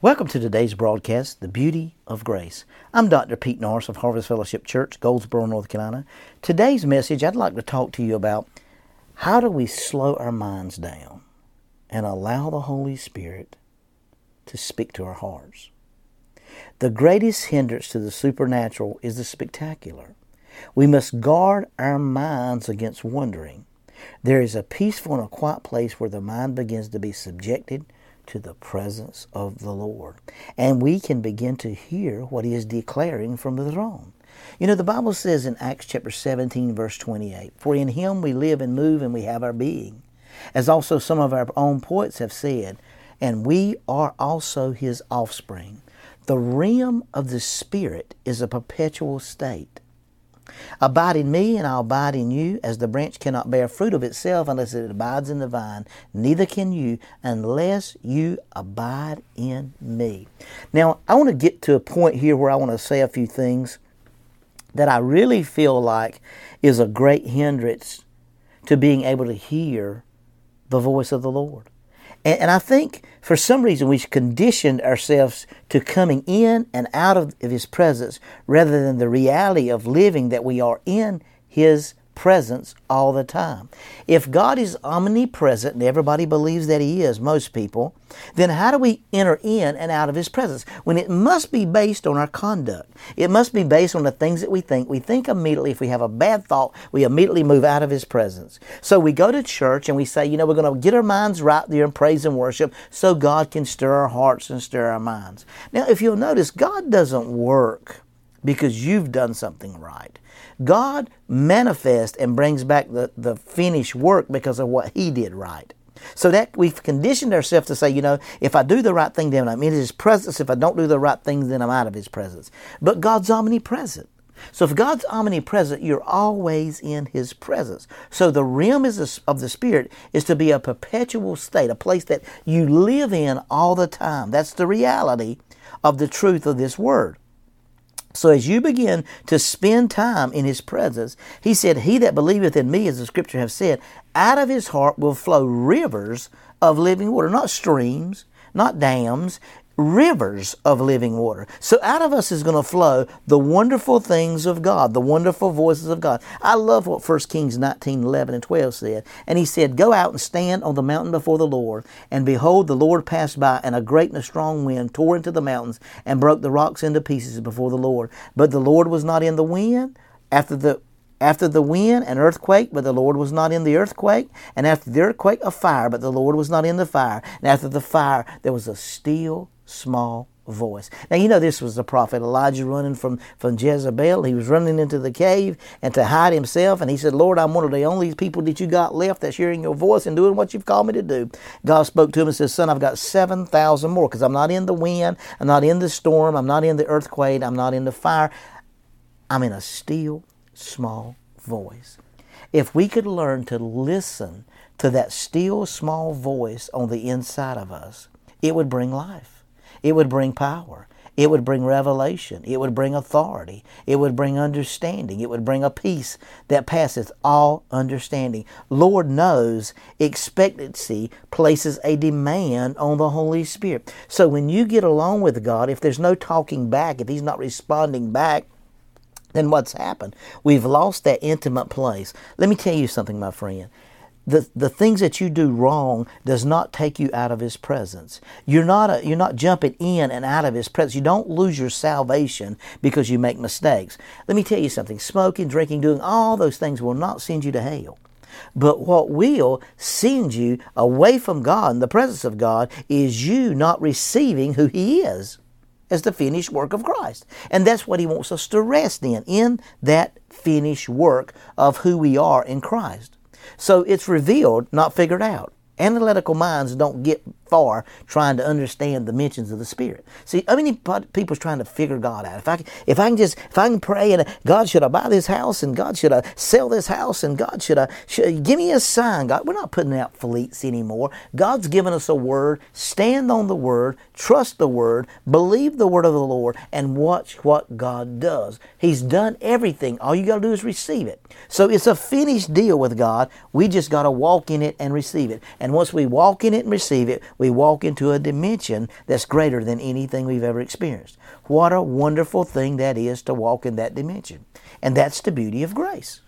Welcome to today's broadcast, The Beauty of Grace. I'm Dr. Pete Norris of Harvest Fellowship Church, Goldsboro, North Carolina. Today's message, I'd like to talk to you about how do we slow our minds down and allow the Holy Spirit to speak to our hearts. The greatest hindrance to the supernatural is the spectacular. We must guard our minds against wondering. There is a peaceful and a quiet place where the mind begins to be subjected to the presence of the Lord. And we can begin to hear what He is declaring from the throne. You know, the Bible says in Acts chapter 17, verse 28, For in Him we live and move and we have our being. As also some of our own poets have said, and we are also His offspring. The realm of the Spirit is a perpetual state. Abide in me, and I'll abide in you, as the branch cannot bear fruit of itself unless it abides in the vine. Neither can you unless you abide in me. Now, I want to get to a point here where I want to say a few things that I really feel like is a great hindrance to being able to hear the voice of the Lord. And, and I think for some reason we've conditioned ourselves to coming in and out of, of His presence rather than the reality of living that we are in His presence all the time. If God is omnipresent, and everybody believes that He is, most people, then how do we enter in and out of His presence? When it must be based on our conduct. It must be based on the things that we think. We think immediately, if we have a bad thought, we immediately move out of His presence. So we go to church and we say, you know, we're going to get our minds right there in praise and worship so God can stir our hearts and stir our minds. Now, if you'll notice, God doesn't work because you've done something right. God manifests and brings back the, the finished work because of what He did right. So that we've conditioned ourselves to say, you know, if I do the right thing, then I'm in His presence. If I don't do the right things, then I'm out of His presence. But God's omnipresent. So if God's omnipresent, you're always in His presence. So the realm is of the Spirit is to be a perpetual state, a place that you live in all the time. That's the reality of the truth of this word. So as you begin to spend time in his presence, he said, He that believeth in me, as the scripture have said, out of his heart will flow rivers of living water, not streams, not dams rivers of living water. So out of us is going to flow the wonderful things of God, the wonderful voices of God. I love what 1 Kings 19, 11 and 12 said. And he said, Go out and stand on the mountain before the Lord. And behold, the Lord passed by, and a great and a strong wind tore into the mountains and broke the rocks into pieces before the Lord. But the Lord was not in the wind. After the after the wind, an earthquake, but the Lord was not in the earthquake. And after the earthquake, a fire, but the Lord was not in the fire. And after the fire, there was a still small voice. Now you know this was the prophet Elijah running from, from Jezebel. He was running into the cave and to hide himself, and he said, Lord, I'm one of the only people that you got left that's hearing your voice and doing what you've called me to do. God spoke to him and said, Son, I've got seven thousand more, because I'm not in the wind, I'm not in the storm, I'm not in the earthquake, I'm not in the fire. I'm in a still small voice. If we could learn to listen to that still small voice on the inside of us, it would bring life. It would bring power. It would bring revelation. It would bring authority. It would bring understanding. It would bring a peace that passeth all understanding. Lord knows expectancy places a demand on the Holy Spirit. So when you get along with God, if there's no talking back, if He's not responding back, then what's happened? We've lost that intimate place. Let me tell you something, my friend the, the things that you do wrong does not take you out of his presence. You're not a, you're not jumping in and out of his presence. You don't lose your salvation because you make mistakes. Let me tell you something. Smoking, drinking, doing all those things will not send you to hell. But what will send you away from God and the presence of God is you not receiving who he is as the finished work of Christ. And that's what he wants us to rest in, in that finished work of who we are in Christ. So it's revealed, not figured out. Analytical minds don't get far trying to understand the mentions of the Spirit. See, how many people's trying to figure God out? If I, if I can just, if I can pray and uh, God should I buy this house and God should I sell this house and God should I, should, give me a sign. God, we're not putting out fleets anymore. God's given us a word. Stand on the word, trust the word, believe the word of the Lord, and watch what God does. He's done everything. All you got to do is receive it. So it's a finished deal with God. We just got to walk in it and receive it. And once we walk in it and receive it, we walk into a dimension that's greater than anything we've ever experienced. What a wonderful thing that is to walk in that dimension. And that's the beauty of grace.